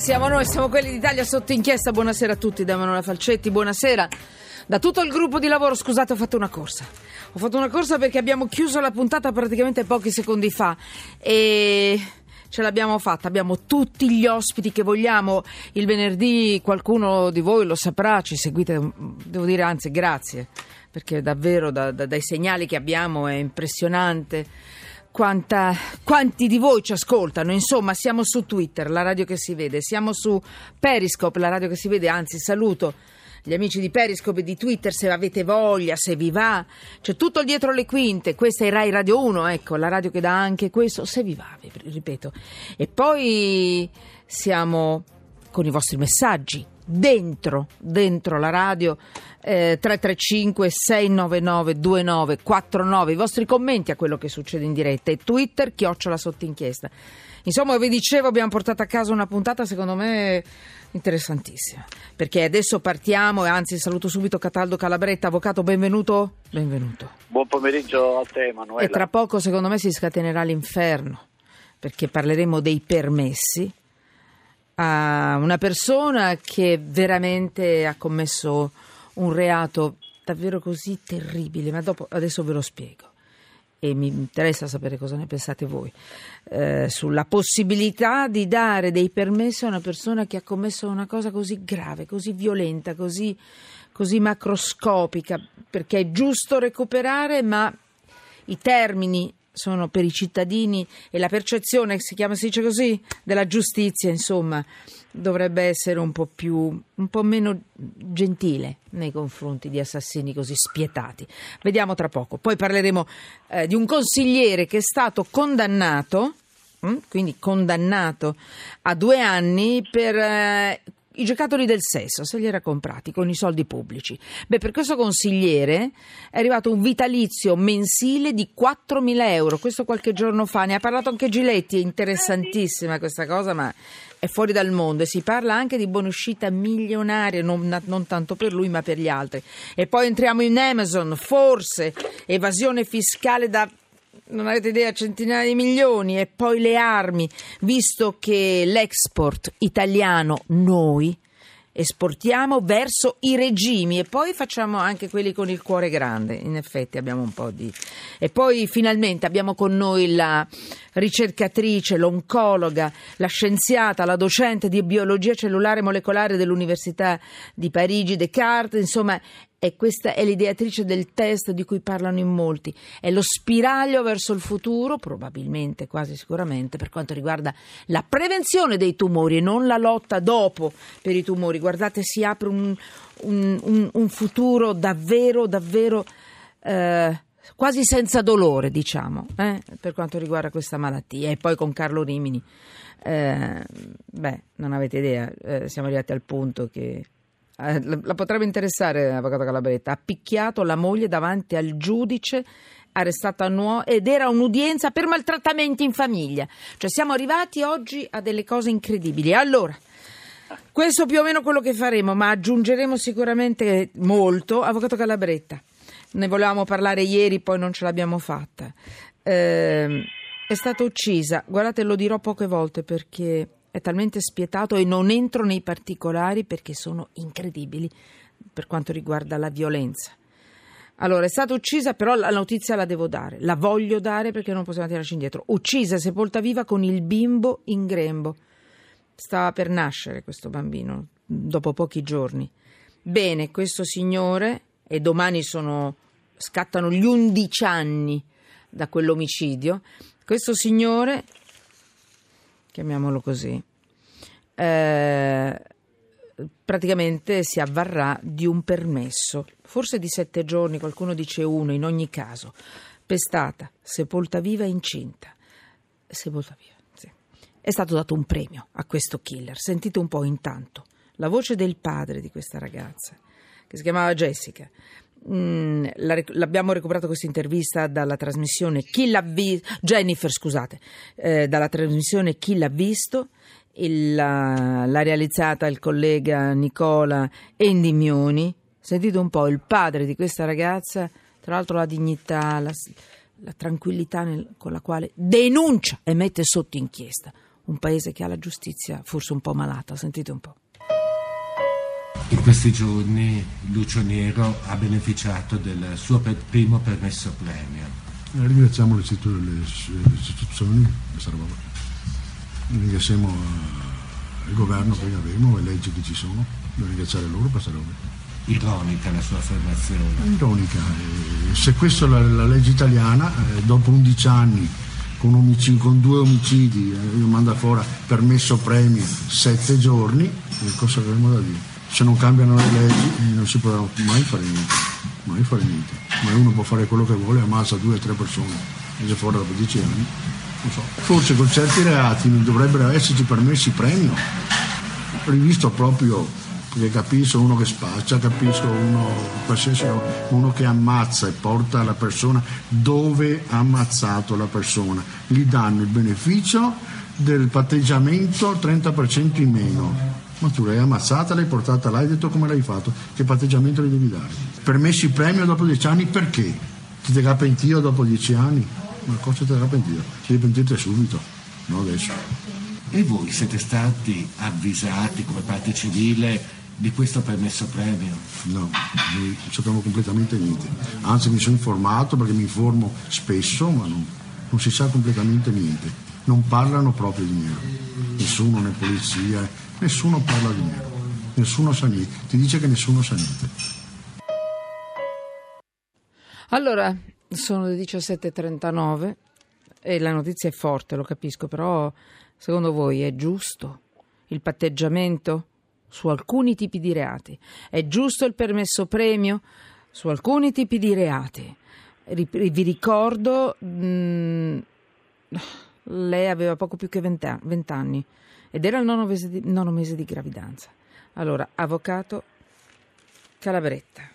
Siamo noi, siamo quelli d'Italia sotto inchiesta. Buonasera a tutti, da Emanuela Falcetti, buonasera. Da tutto il gruppo di lavoro, scusate, ho fatto una corsa. Ho fatto una corsa perché abbiamo chiuso la puntata praticamente pochi secondi fa e ce l'abbiamo fatta. Abbiamo tutti gli ospiti che vogliamo. Il venerdì qualcuno di voi lo saprà, ci seguite, devo dire anzi grazie, perché davvero da, da, dai segnali che abbiamo è impressionante quanta, quanti di voi ci ascoltano. Insomma, siamo su Twitter, la radio che si vede, siamo su Periscope, la radio che si vede, anzi saluto gli amici di Periscope e di Twitter se avete voglia, se vi va. C'è tutto dietro le quinte, questa è Rai Radio 1, ecco, la radio che dà anche questo, se vi va, ripeto. E poi siamo con i vostri messaggi dentro, dentro la radio eh, 335 699 2949 i vostri commenti a quello che succede in diretta e Twitter chiocciola sotto inchiesta. Insomma vi dicevo abbiamo portato a casa una puntata secondo me interessantissima. Perché adesso partiamo e anzi saluto subito Cataldo Calabretta avvocato benvenuto. Benvenuto. Buon pomeriggio a te Emanuele e tra poco secondo me si scatenerà l'inferno perché parleremo dei permessi a una persona che veramente ha commesso un reato davvero così terribile, ma dopo, adesso ve lo spiego. E mi interessa sapere cosa ne pensate voi, eh, sulla possibilità di dare dei permessi a una persona che ha commesso una cosa così grave, così violenta, così, così macroscopica, perché è giusto recuperare, ma i termini sono per i cittadini e la percezione, si chiama, si dice così, della giustizia, insomma, dovrebbe essere un po' più, un po' meno gentile nei confronti di assassini così spietati. Vediamo tra poco. Poi parleremo eh, di un consigliere che è stato condannato mm, quindi condannato a due anni per eh, i giocattoli del sesso, se li era comprati con i soldi pubblici. Beh, per questo consigliere è arrivato un vitalizio mensile di 4.000 euro, questo qualche giorno fa, ne ha parlato anche Giletti, è interessantissima questa cosa, ma è fuori dal mondo e si parla anche di buonuscita milionaria, non, non tanto per lui ma per gli altri. E poi entriamo in Amazon, forse evasione fiscale da non avete idea, centinaia di milioni e poi le armi, visto che l'export italiano, noi, esportiamo verso i regimi e poi facciamo anche quelli con il cuore grande, in effetti abbiamo un po' di... E poi finalmente abbiamo con noi la ricercatrice, l'oncologa, la scienziata, la docente di biologia cellulare e molecolare dell'Università di Parigi, Descartes, insomma e questa è l'ideatrice del test di cui parlano in molti. È lo spiraglio verso il futuro, probabilmente, quasi sicuramente, per quanto riguarda la prevenzione dei tumori e non la lotta dopo per i tumori. Guardate, si apre un, un, un, un futuro davvero, davvero eh, quasi senza dolore, diciamo, eh, per quanto riguarda questa malattia. E poi con Carlo Rimini. Eh, beh, non avete idea, eh, siamo arrivati al punto che eh, la potrebbe interessare l'avvocato Calabretta, ha picchiato la moglie davanti al giudice arrestata a Nuova ed era un'udienza per maltrattamenti in famiglia. Cioè siamo arrivati oggi a delle cose incredibili. Allora, questo più o meno quello che faremo, ma aggiungeremo sicuramente molto. Avvocato Calabretta, ne volevamo parlare ieri, poi non ce l'abbiamo fatta. Eh, è stata uccisa, guardate lo dirò poche volte perché è talmente spietato e non entro nei particolari perché sono incredibili per quanto riguarda la violenza. Allora, è stata uccisa, però la notizia la devo dare, la voglio dare perché non possiamo tirarci indietro. Uccisa, sepolta viva con il bimbo in grembo. Stava per nascere questo bambino, dopo pochi giorni. Bene, questo signore, e domani sono, scattano gli undici anni da quell'omicidio, questo signore chiamiamolo così, eh, praticamente si avvarrà di un permesso, forse di sette giorni, qualcuno dice uno, in ogni caso, pestata, sepolta viva incinta. Sepolta viva. È stato dato un premio a questo killer. Sentite un po' intanto la voce del padre di questa ragazza, che si chiamava Jessica. Mm, l'abbiamo recuperato questa intervista dalla trasmissione Chi l'ha visto Jennifer scusate eh, dalla trasmissione Chi l'ha visto il, la, l'ha realizzata il collega Nicola Endimioni sentite un po' il padre di questa ragazza tra l'altro la dignità la, la tranquillità nel, con la quale denuncia e mette sotto inchiesta un paese che ha la giustizia forse un po' malata. Sentite un po'. In questi giorni Lucio Nero ha beneficiato del suo primo permesso premio. Eh, ringraziamo le istituzioni, ringraziamo il governo che abbiamo, le leggi che ci sono, devo ringraziare loro per questa roba. Ironica la sua affermazione. Ironica, eh, se questa è la, la legge italiana, eh, dopo 11 anni con, omicidi, con due omicidi, eh, manda fuori permesso premio 7 giorni, cosa avremo da dire? Se non cambiano le leggi eh, non si potrà mai fare niente, mai fare niente. Ma uno può fare quello che vuole, ammazza due o tre persone, e fuori dopo 10 anni. So. Forse con certi reati non dovrebbero esserci permessi premio, rivisto proprio perché capisco uno che spaccia, capisco uno, uno che ammazza e porta la persona dove ha ammazzato la persona, gli danno il beneficio del patteggiamento 30% in meno. Ma tu l'hai ammazzata, l'hai portata là, hai detto come l'hai fatto, che patteggiamento gli devi dare. Permessi premio dopo dieci anni perché? Ti terrà pentito dopo dieci anni? Ma cosa ti terrà pentito? Ti devi pentire subito, non adesso. E voi siete stati avvisati come parte civile di questo permesso premio? No, noi non sappiamo completamente niente. Anzi mi sono informato perché mi informo spesso, ma non, non si sa completamente niente. Non parlano proprio di nero. Nessuno, né polizia, nessuno parla di nero. Nessuno sa niente. Ti dice che nessuno sa niente. Allora, sono le 17.39 e la notizia è forte, lo capisco, però secondo voi è giusto il patteggiamento? su alcuni tipi di reati. È giusto il permesso premio su alcuni tipi di reati. Vi ricordo, mh, mm, lei aveva poco più che 20 anni ed era il nono mese, di, nono mese di gravidanza. Allora, avvocato Calabretta.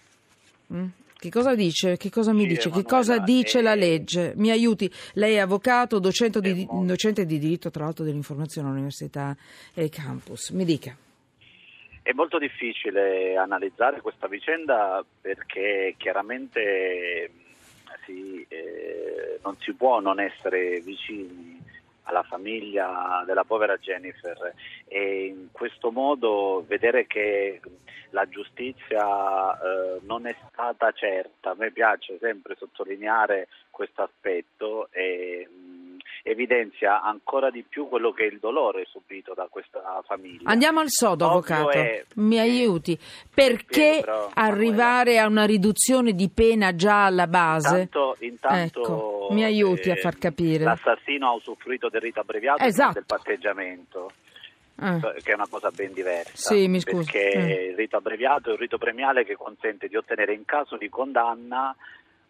Mm? Che cosa dice? Che cosa mi sì, dice? Emanuela, che cosa dice eh, la legge? Mi aiuti. Lei è avvocato, docente di, docente di diritto, tra l'altro, dell'informazione all'Università e Campus. Mi dica. È molto difficile analizzare questa vicenda perché chiaramente sì, eh, non si può non essere vicini alla famiglia della povera Jennifer. E in questo modo vedere che la giustizia eh, non è stata certa, a me piace sempre sottolineare questo aspetto e evidenzia ancora di più quello che è il dolore subito da questa famiglia. Andiamo al sodo, avvocato. È, Mi aiuti. Perché però, arrivare a una riduzione di pena già alla base? Intanto, intanto ecco, mi aiuti eh, a far capire. L'assassino ha usufruito del rito abbreviato esatto. del patteggiamento. Eh. che è una cosa ben diversa. Sì, mi scusi. Perché eh. il rito abbreviato è un rito premiale che consente di ottenere in caso di condanna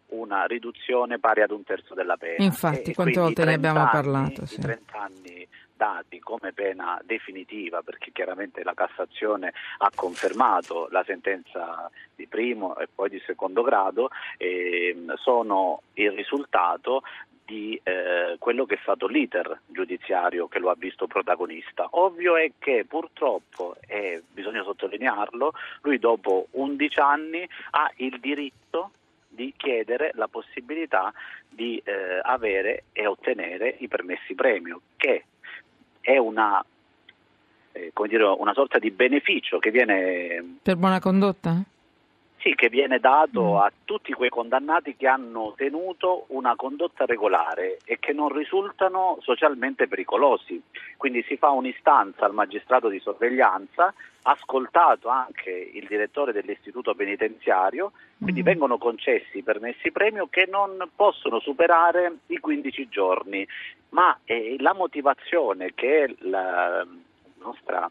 una riduzione pari ad un terzo della pena. Infatti, e quante volte ne abbiamo anni, parlato? Sì. I 30 anni dati come pena definitiva, perché chiaramente la Cassazione ha confermato la sentenza di primo e poi di secondo grado, eh, sono il risultato di eh, quello che è stato l'iter giudiziario che lo ha visto protagonista. Ovvio è che purtroppo, e bisogna sottolinearlo, lui dopo 11 anni ha il diritto di chiedere la possibilità di eh, avere e ottenere i permessi premio, che è una, eh, dire, una sorta di beneficio che viene... Per buona condotta? Sì, che viene dato mm. a tutti quei condannati che hanno tenuto una condotta regolare e che non risultano socialmente pericolosi. Quindi si fa un'istanza al magistrato di sorveglianza, ascoltato anche il direttore dell'istituto penitenziario, quindi mm. vengono concessi permessi premio che non possono superare i 15 giorni. Ma eh, la motivazione che la nostra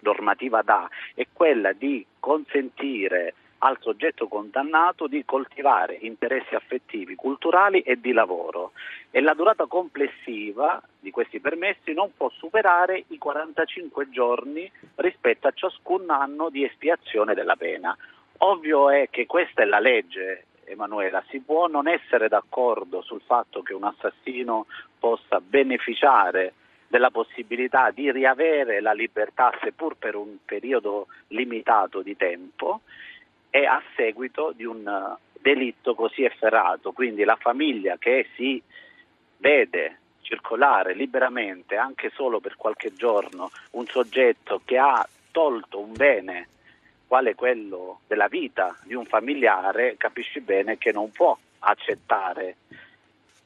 normativa dà è quella di consentire al soggetto condannato di coltivare interessi affettivi, culturali e di lavoro e la durata complessiva di questi permessi non può superare i 45 giorni rispetto a ciascun anno di espiazione della pena. Ovvio è che questa è la legge, Emanuela, si può non essere d'accordo sul fatto che un assassino possa beneficiare della possibilità di riavere la libertà seppur per un periodo limitato di tempo è a seguito di un eh, delitto così efferrato, quindi la famiglia che si vede circolare liberamente anche solo per qualche giorno un soggetto che ha tolto un bene quale quello della vita di un familiare, capisci bene che non può accettare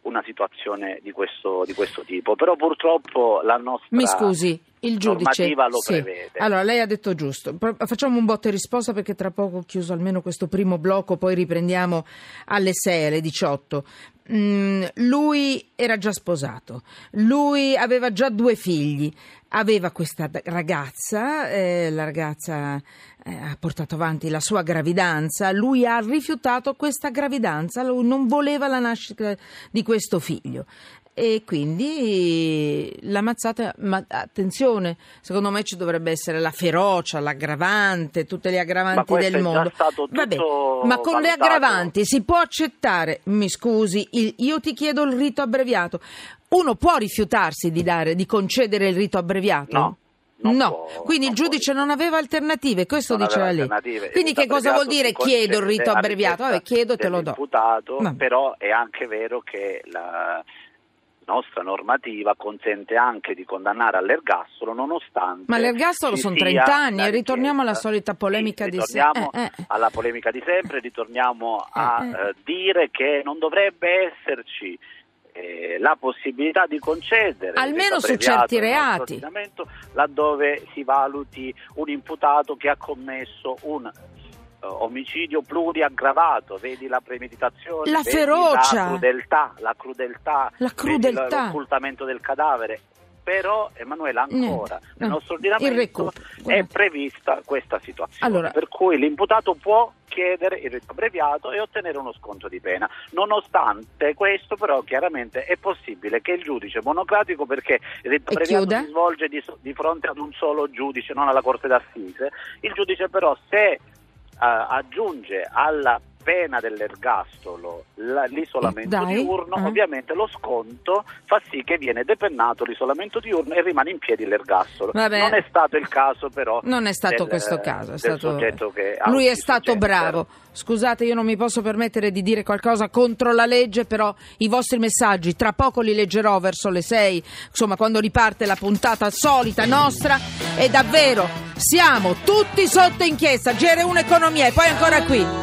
una situazione di questo, di questo tipo. Però purtroppo la nostra Mi scusi, il giudice normativa lo sì. prevede. Allora, lei ha detto giusto. Facciamo un botta e risposta perché tra poco ho chiuso almeno questo primo blocco, poi riprendiamo alle 6, alle 18. Mm, lui era già sposato, lui aveva già due figli, aveva questa ragazza, eh, la ragazza eh, ha portato avanti la sua gravidanza, lui ha rifiutato questa gravidanza, lui non voleva la nascita di questo figlio. E quindi la mazzata, ma attenzione, secondo me ci dovrebbe essere la ferocia, l'aggravante, tutte le Ma aggravanti del mondo. Vabbè, ma con le aggravanti si può accettare, mi scusi, il- io ti chiedo il rito abbreviato. Uno può rifiutarsi di, dare, di concedere il rito abbreviato? No. non No, può- quindi il non può giudice non aveva alternative, questo non diceva alternative. Quindi che cosa vuol dire chiedo il rito abbreviato? Vabbè, chiedo e te lo do. Vabbè. però è anche vero che la nostra normativa consente anche di condannare all'ergastolo nonostante Ma l'ergastolo sono sia 30 anni e ritorniamo alla solita polemica Sì, di ritorniamo se- eh, eh. alla polemica di sempre ritorniamo a Eh, eh. eh, dire che non dovrebbe esserci eh, la possibilità di concedere Almeno su certi reati. laddove si valuti un imputato che ha commesso un eh, omicidio pluriaggravato, vedi la premeditazione, La ferocia. la crudeltà, la crudeltà, La crudeltà. l'occultamento del cadavere. Però, Emanuela, ancora Niente. nel No. nostro ordinamento è prevista questa situazione, Allora- per cui l'imputato può chiedere il rito abbreviato e ottenere uno sconto di pena. Nonostante questo, però, chiaramente è possibile che il giudice monocratico, perché il rito abbreviato si svolge di, di fronte ad un solo giudice, non alla Corte d'Assise, il giudice però se eh, aggiunge alla pena dell'ergastolo la- l'isolamento Dai, diurno, eh. ovviamente lo sconto fa sì che viene depennato l'isolamento diurno e rimane in piedi l'ergastolo. Vabbè. Non è stato il caso però Non è stato del- questo caso, è stato- lui è stato bravo. Scusate, io non mi posso permettere di dire qualcosa contro la legge, però i vostri messaggi tra poco li leggerò verso le 6, insomma, quando riparte la puntata solita nostra e davvero siamo tutti sotto inchiesta, GR1 Economia e poi ancora qui.